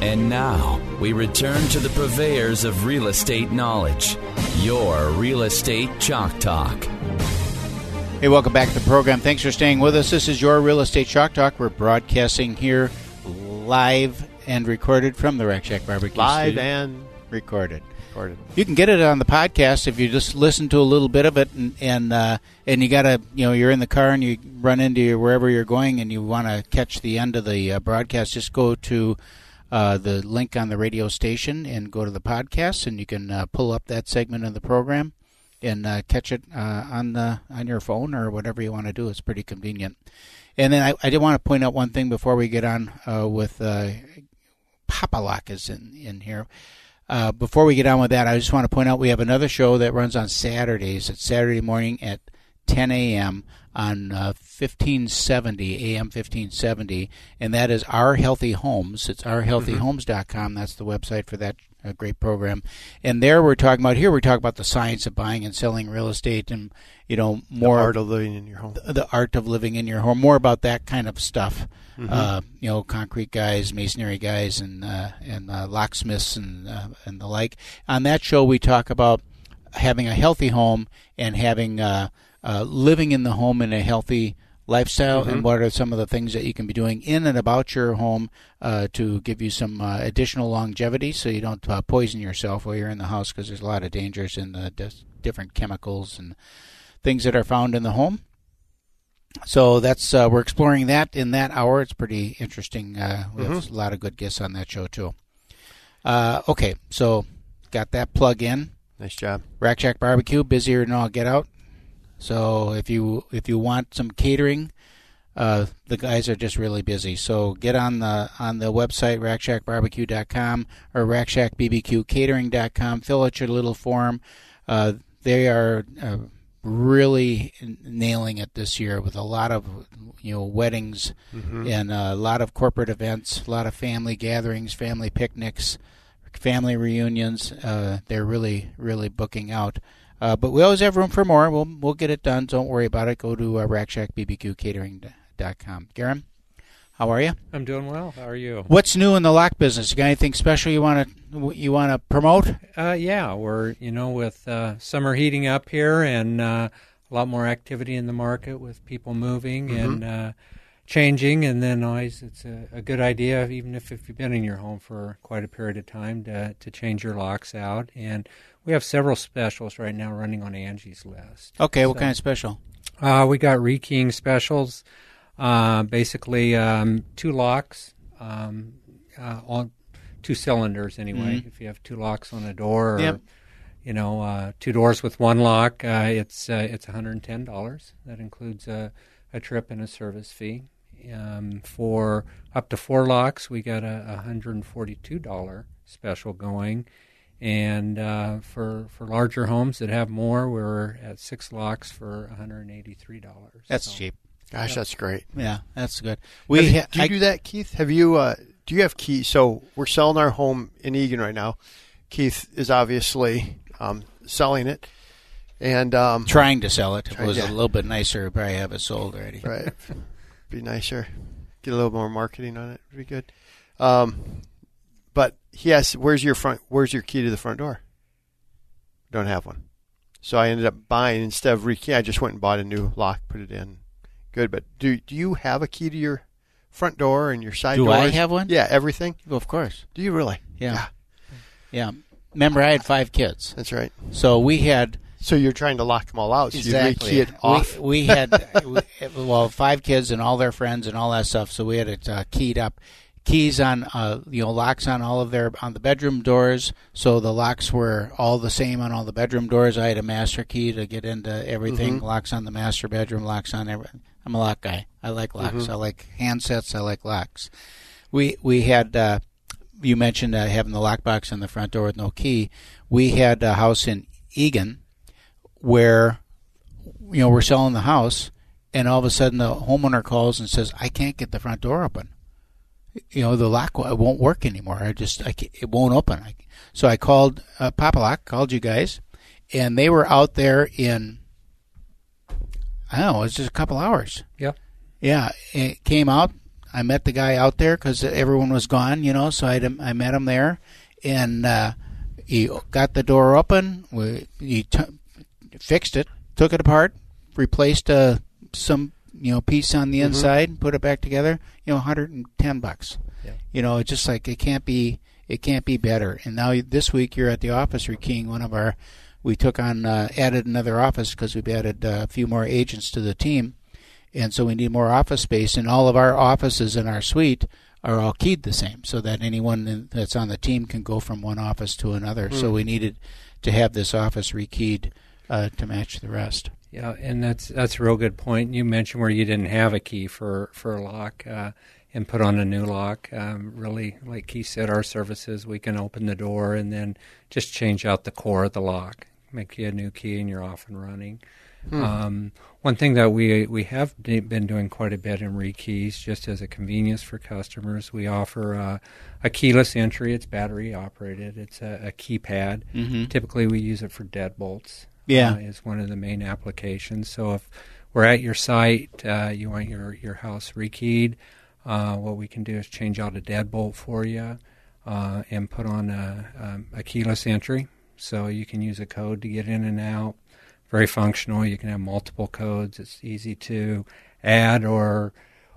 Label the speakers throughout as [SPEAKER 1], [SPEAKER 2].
[SPEAKER 1] And now we return to the purveyors of real estate knowledge, your Real Estate Chalk Talk.
[SPEAKER 2] Hey, welcome back to the program. Thanks for staying with us. This is your Real Estate Chalk Talk. We're broadcasting here live and recorded from the Rack Shack Barbecue
[SPEAKER 3] Live
[SPEAKER 2] studio.
[SPEAKER 3] and
[SPEAKER 2] recorded.
[SPEAKER 3] recorded.
[SPEAKER 2] You can get it on the podcast if you just listen to a little bit of it, and and uh, and you gotta you know you're in the car and you run into your, wherever you're going and you want to catch the end of the uh, broadcast. Just go to uh, the link on the radio station and go to the podcast, and you can uh, pull up that segment of the program and uh, catch it uh, on the on your phone or whatever you want to do. It's pretty convenient. And then I, I did want to point out one thing before we get on uh, with uh, Pop-A-Lock is in in here. Before we get on with that, I just want to point out we have another show that runs on Saturdays. It's Saturday morning at 10 a.m. on uh, 1570 AM 1570, and that is Our Healthy Homes. It's ourhealthyhomes.com. That's the website for that uh, great program. And there we're talking about here we're talking about the science of buying and selling real estate, and you know more
[SPEAKER 3] the art of living in your home.
[SPEAKER 2] the, the art of living in your home, more about that kind of stuff.
[SPEAKER 3] Mm-hmm.
[SPEAKER 2] Uh, you know, concrete guys, masonry guys, and uh, and uh, locksmiths and uh, and the like. On that show, we talk about having a healthy home and having uh, uh, living in the home in a healthy lifestyle
[SPEAKER 3] Mm-hmm.
[SPEAKER 2] and what are some of the things that you can be doing in and about your home uh, to give you some uh, additional longevity so you don't uh, poison yourself while you're in the house because there's a lot of dangers in the dis- different chemicals and things that are found in the home so that's uh, we're exploring that in that hour. It's pretty interesting. Uh, we have a lot of good guests on that show too. Uh, okay, so got that plug in.
[SPEAKER 3] Nice job.
[SPEAKER 2] Rack Shack Barbecue busier than all get out. So if you if you want some catering, uh, the guys are just really busy. So get on the on the website rackshackbarbecue.com or rackshackbbqcatering.com. Fill out your little form. Uh, they are uh, really nailing it this year with a lot of you know weddings and a lot of corporate events, a lot of family gatherings, family picnics, family reunions. Uh, they're really really booking out. Uh, but we always have room for more. We'll we'll get it done. Don't worry about it. Go to uh, rackshackbbqcatering.com. Garen, how are you?
[SPEAKER 4] I'm doing well. How are you?
[SPEAKER 2] What's new in the lock business? You got anything special you want to you want to promote?
[SPEAKER 4] Uh, yeah, we're you know with uh, summer heating up here and uh, a lot more activity in the market with people moving and uh, changing, and then always it's a, a good idea, even if, if you've been in your home for quite a period of time, to to change your locks out. And we have several specials right now running on Angie's list.
[SPEAKER 2] Okay, what kind of special?
[SPEAKER 4] Uh, we got rekeying specials. Uh, basically, um, two locks, um, uh, on two cylinders anyway. If you have two locks on a door, or,
[SPEAKER 2] Yep.
[SPEAKER 4] you know, uh, two doors with one lock, uh, it's uh, it's one hundred and ten dollars. That includes a, a trip and a service fee. Um, for up to four locks, we got a one hundred and forty-two dollar special going. And uh, for for larger homes that have more, we're at six locks for one hundred and eighty-three dollars.
[SPEAKER 2] That's cheap.
[SPEAKER 3] Gosh, that's great.
[SPEAKER 2] Yeah, that's good.
[SPEAKER 3] We
[SPEAKER 2] We ha-
[SPEAKER 3] do you
[SPEAKER 2] I-
[SPEAKER 3] do that, Keith? Have you? Uh, do you have Keith? So we're selling our home in Eagan right now. Keith is obviously um, selling it, and um,
[SPEAKER 2] trying to sell it. If it was
[SPEAKER 3] yeah.
[SPEAKER 2] a little bit nicer, probably have it sold already.
[SPEAKER 3] right, be nicer. Get a little more marketing on it. Would be good. Um, but he asked, "Where's your front? Where's your key to the front door?" Don't have one. So I ended up buying instead of rekey. I just went and bought a new lock, put it in. Good, but do do you have a key to your front door and your side
[SPEAKER 2] Do
[SPEAKER 3] doors?
[SPEAKER 2] I have one?
[SPEAKER 3] Yeah, everything.
[SPEAKER 2] Well, of course.
[SPEAKER 3] Do you really?
[SPEAKER 2] Yeah. Yeah. Remember, I had five kids,
[SPEAKER 3] That's right.
[SPEAKER 2] so we had
[SPEAKER 3] So you're trying to lock them all out. So
[SPEAKER 2] exactly.
[SPEAKER 3] you rekey it off.
[SPEAKER 2] We, we had we, well five kids and all their friends and all that stuff. So we had it uh, keyed up, keys on uh, you know locks on all of their on the bedroom doors. So the locks were all the same on all the bedroom doors. I had a master key to get into everything. Locks on the master bedroom. Locks on every. I'm a lock guy. I like locks. I like handsets. I like locks. We we had uh, you mentioned uh, having the lockbox on the front door with no key. We had a house in Eagan where you know we're selling the house, and all of a sudden the homeowner calls and says, "I can't get the front door open." You know the lock it won't work anymore. I just I it won't open. I, so I called uh, Pop-A-Lock, called you guys, and they were out there in I don't know, it was just a couple hours.
[SPEAKER 4] Yeah.
[SPEAKER 2] Yeah, it came out. I met the guy out there because everyone was gone, you know. So I I met him there, and uh, he got the door open. We he t- fixed it, took it apart, replaced uh, some you know piece on the inside, put it back together. You know, 110 bucks.
[SPEAKER 4] Yeah.
[SPEAKER 2] You know, it's just like it can't be it can't be better. And now this week you're at the office rekeying one of our. We took on uh, added another office because we've added uh, a few more agents to the team, and so we need more office space. And all of our offices in our suite are all keyed the same, so that anyone that's on the team can go from one office to another. So we needed to have this office rekeyed uh, to match the rest.
[SPEAKER 4] Yeah, and that's that's a real good point. You mentioned where you didn't have a key for for a lock uh, and put on a new lock. Um, really, like Keith said, our services we can open the door and then just change out the core of the lock, make you a new key, and you're off and running. Um, one thing that we we have been doing quite a bit in rekeys, just as a convenience for customers, we offer uh, a keyless entry. It's battery operated. It's a, a keypad.
[SPEAKER 2] Mhm.
[SPEAKER 4] Typically, we use it for deadbolts
[SPEAKER 2] Yeah.
[SPEAKER 4] uh, is one of the main applications. So if we're at your site, uh, you want your, your house rekeyed, uh, what we can do is change out a deadbolt for you uh, and put on a, um, a keyless entry. So you can use a code to get in and out. Very functional. You can have multiple codes. It's easy to add or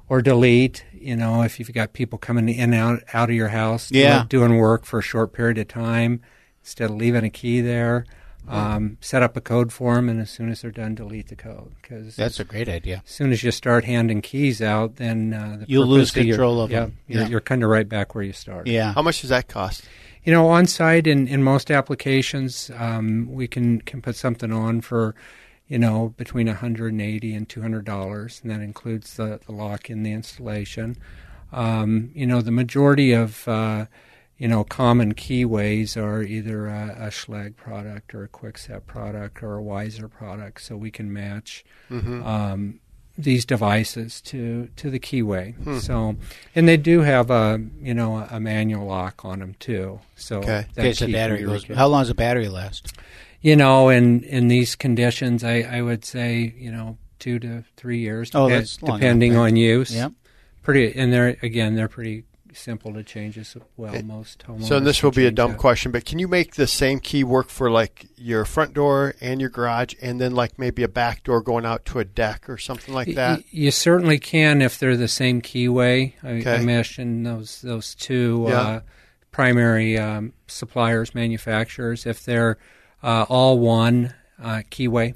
[SPEAKER 4] or delete. You know, if you've got people coming in and out out of your house,
[SPEAKER 2] Yeah.
[SPEAKER 4] doing work for a short period of time, instead of leaving a key there, um, set up a code for them, and as soon as they're done, delete the code. Because
[SPEAKER 2] That's a great idea.
[SPEAKER 4] as soon as you start handing keys out, then uh, the
[SPEAKER 2] You'll
[SPEAKER 4] purpose
[SPEAKER 2] lose
[SPEAKER 4] your-
[SPEAKER 2] control of
[SPEAKER 4] yeah,
[SPEAKER 2] them.
[SPEAKER 4] You're,
[SPEAKER 2] Yeah.
[SPEAKER 4] you're kind of right back where you started.
[SPEAKER 2] Yeah.
[SPEAKER 3] How much does that cost?
[SPEAKER 4] You know, on site in, in most applications, um, we can, can put something on for, you know, between 180 and 200 dollars, and that includes the, the lock in the installation. Um, you know, the majority of uh, you know common keyways are either a, a Schlage product or a Kwikset product or a Weiser product, so we can match um, these devices to to the keyway. So, and they do have a you know a, a manual lock on them too. So
[SPEAKER 3] Okay.
[SPEAKER 4] that
[SPEAKER 2] Okay, so battery goes. How long does the battery last?
[SPEAKER 4] You know, in in these conditions, I I would say you know two to three years,
[SPEAKER 2] Oh,
[SPEAKER 4] depe-
[SPEAKER 2] that's long
[SPEAKER 4] depending
[SPEAKER 2] enough,
[SPEAKER 4] on use.
[SPEAKER 2] Yep.
[SPEAKER 4] Pretty, and they're again they're pretty simple to change as well.
[SPEAKER 3] It-
[SPEAKER 4] most homeowners.
[SPEAKER 3] So this will be a dumb
[SPEAKER 4] that.
[SPEAKER 3] question, but can you make the same key work for like your front door and your garage, and then like maybe a back door going out to a deck or something like that?
[SPEAKER 4] y- You certainly can if they're the same keyway. I, I
[SPEAKER 3] Okay.
[SPEAKER 4] mentioned those those two
[SPEAKER 3] Yeah.
[SPEAKER 4] uh, primary um, suppliers, manufacturers. If they're uh, all one uh, keyway,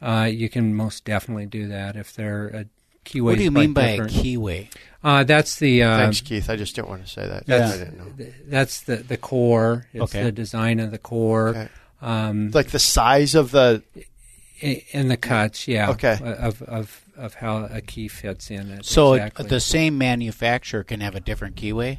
[SPEAKER 4] uh, you can most definitely do that. If they're a keyway,
[SPEAKER 2] What do you mean by a keyway?
[SPEAKER 4] Uh, that's the uh,
[SPEAKER 3] Thanks, Keith. I just didn't want to say that.
[SPEAKER 2] Yeah.
[SPEAKER 3] I didn't know.
[SPEAKER 4] that's the the core. It's
[SPEAKER 2] Okay.
[SPEAKER 4] the design of the core.
[SPEAKER 3] Okay.
[SPEAKER 4] Um,
[SPEAKER 3] Like the size of the
[SPEAKER 4] i- in the cuts, yeah.
[SPEAKER 3] Okay.
[SPEAKER 4] Of of of how a key fits in it.
[SPEAKER 2] So
[SPEAKER 4] exactly.
[SPEAKER 2] the same manufacturer can have a different keyway.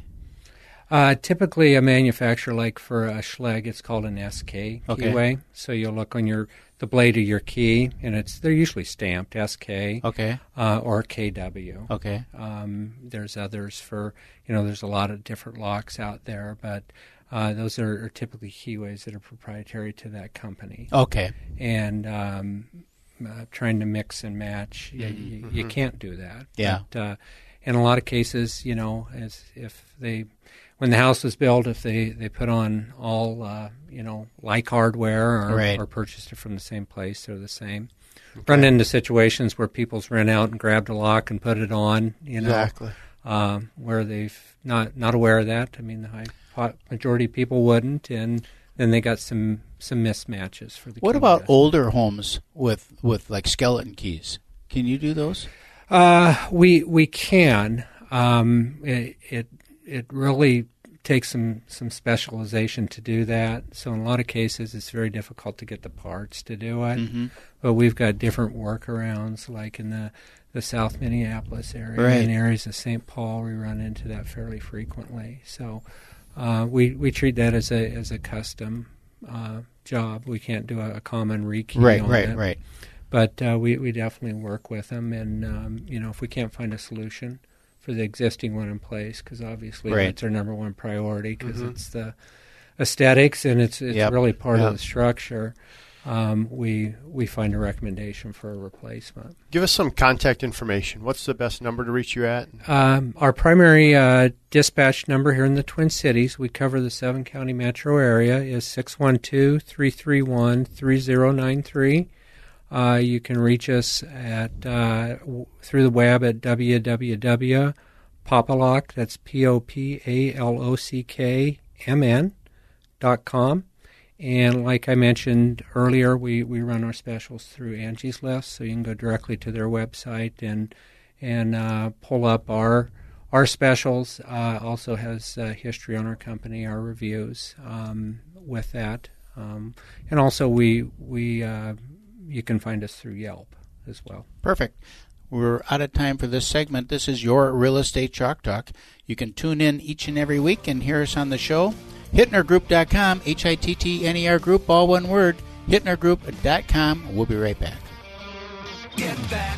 [SPEAKER 4] Uh, typically, a manufacturer like for a Schlage, it's called an SK
[SPEAKER 2] Okay.
[SPEAKER 4] keyway. So you'll look on your the blade of your key, and it's they're usually stamped SK
[SPEAKER 2] Okay.
[SPEAKER 4] uh, or KW.
[SPEAKER 2] Okay.
[SPEAKER 4] Um, there's others for you know. There's a lot of different locks out there, but uh, those are, are typically keyways that are proprietary to that company.
[SPEAKER 2] Okay.
[SPEAKER 4] And um, uh, trying to mix and match, you, you, you can't do that.
[SPEAKER 2] Yeah.
[SPEAKER 4] But, uh, in a lot of cases, you know, as if they, when the house was built, if they, they put on all, uh, you know, like hardware or,
[SPEAKER 2] Right.
[SPEAKER 4] or purchased it from the same place, they're the same. Run into situations where people's run out and grabbed a lock and put it on, you know,
[SPEAKER 3] exactly.
[SPEAKER 4] um, where they've not not aware of that. I mean, the high majority of people wouldn't, and then they got some some mismatches for the.
[SPEAKER 2] What about older homes with with like skeleton keys? Can you do those?
[SPEAKER 4] Uh, we we can. Um, it, it it really takes some some specialization to do that. So in a lot of cases, it's very difficult to get the parts to do it.
[SPEAKER 2] Mm-hmm.
[SPEAKER 4] But we've got different workarounds, like in the the South Minneapolis area.
[SPEAKER 2] Right.
[SPEAKER 4] In areas of St. Paul, we run into that fairly frequently. So uh, we we treat that as a as a custom uh, job. We can't do a, a common rekey.
[SPEAKER 2] Right, right,
[SPEAKER 4] it.
[SPEAKER 2] right.
[SPEAKER 4] But uh, we we definitely work with them, and um, you know if we can't find a solution for the existing one in place, because obviously
[SPEAKER 2] Right.
[SPEAKER 4] that's our number one priority, because it's the aesthetics and it's it's
[SPEAKER 2] Yep.
[SPEAKER 4] really part
[SPEAKER 3] Yep.
[SPEAKER 4] of the structure. Um, we we find a recommendation for a replacement.
[SPEAKER 3] Give us some contact information. What's the best number to reach you at?
[SPEAKER 4] Um, our primary uh, dispatch number here in the Twin Cities, we cover the seven county metro area, is 612 331 3093. Uh, You can reach us at uh, w- through the web at www.popalock, that's P O P A L O C K M N dot com. And like I mentioned earlier, we, we run our specials through Angie's List, so you can go directly to their website and and uh, pull up our our specials. Uh, also has history on our company, our reviews um, with that, um, and also we we uh, you can find us through Yelp as well.
[SPEAKER 2] Perfect. We're out of time for this segment. This is your Real Estate Chalk Talk. You can tune in each and every week and hear us on the show. HittnerGroup.com, H I T T N E R Group, all one word. HittnerGroup.com. We'll be right back.
[SPEAKER 5] Get that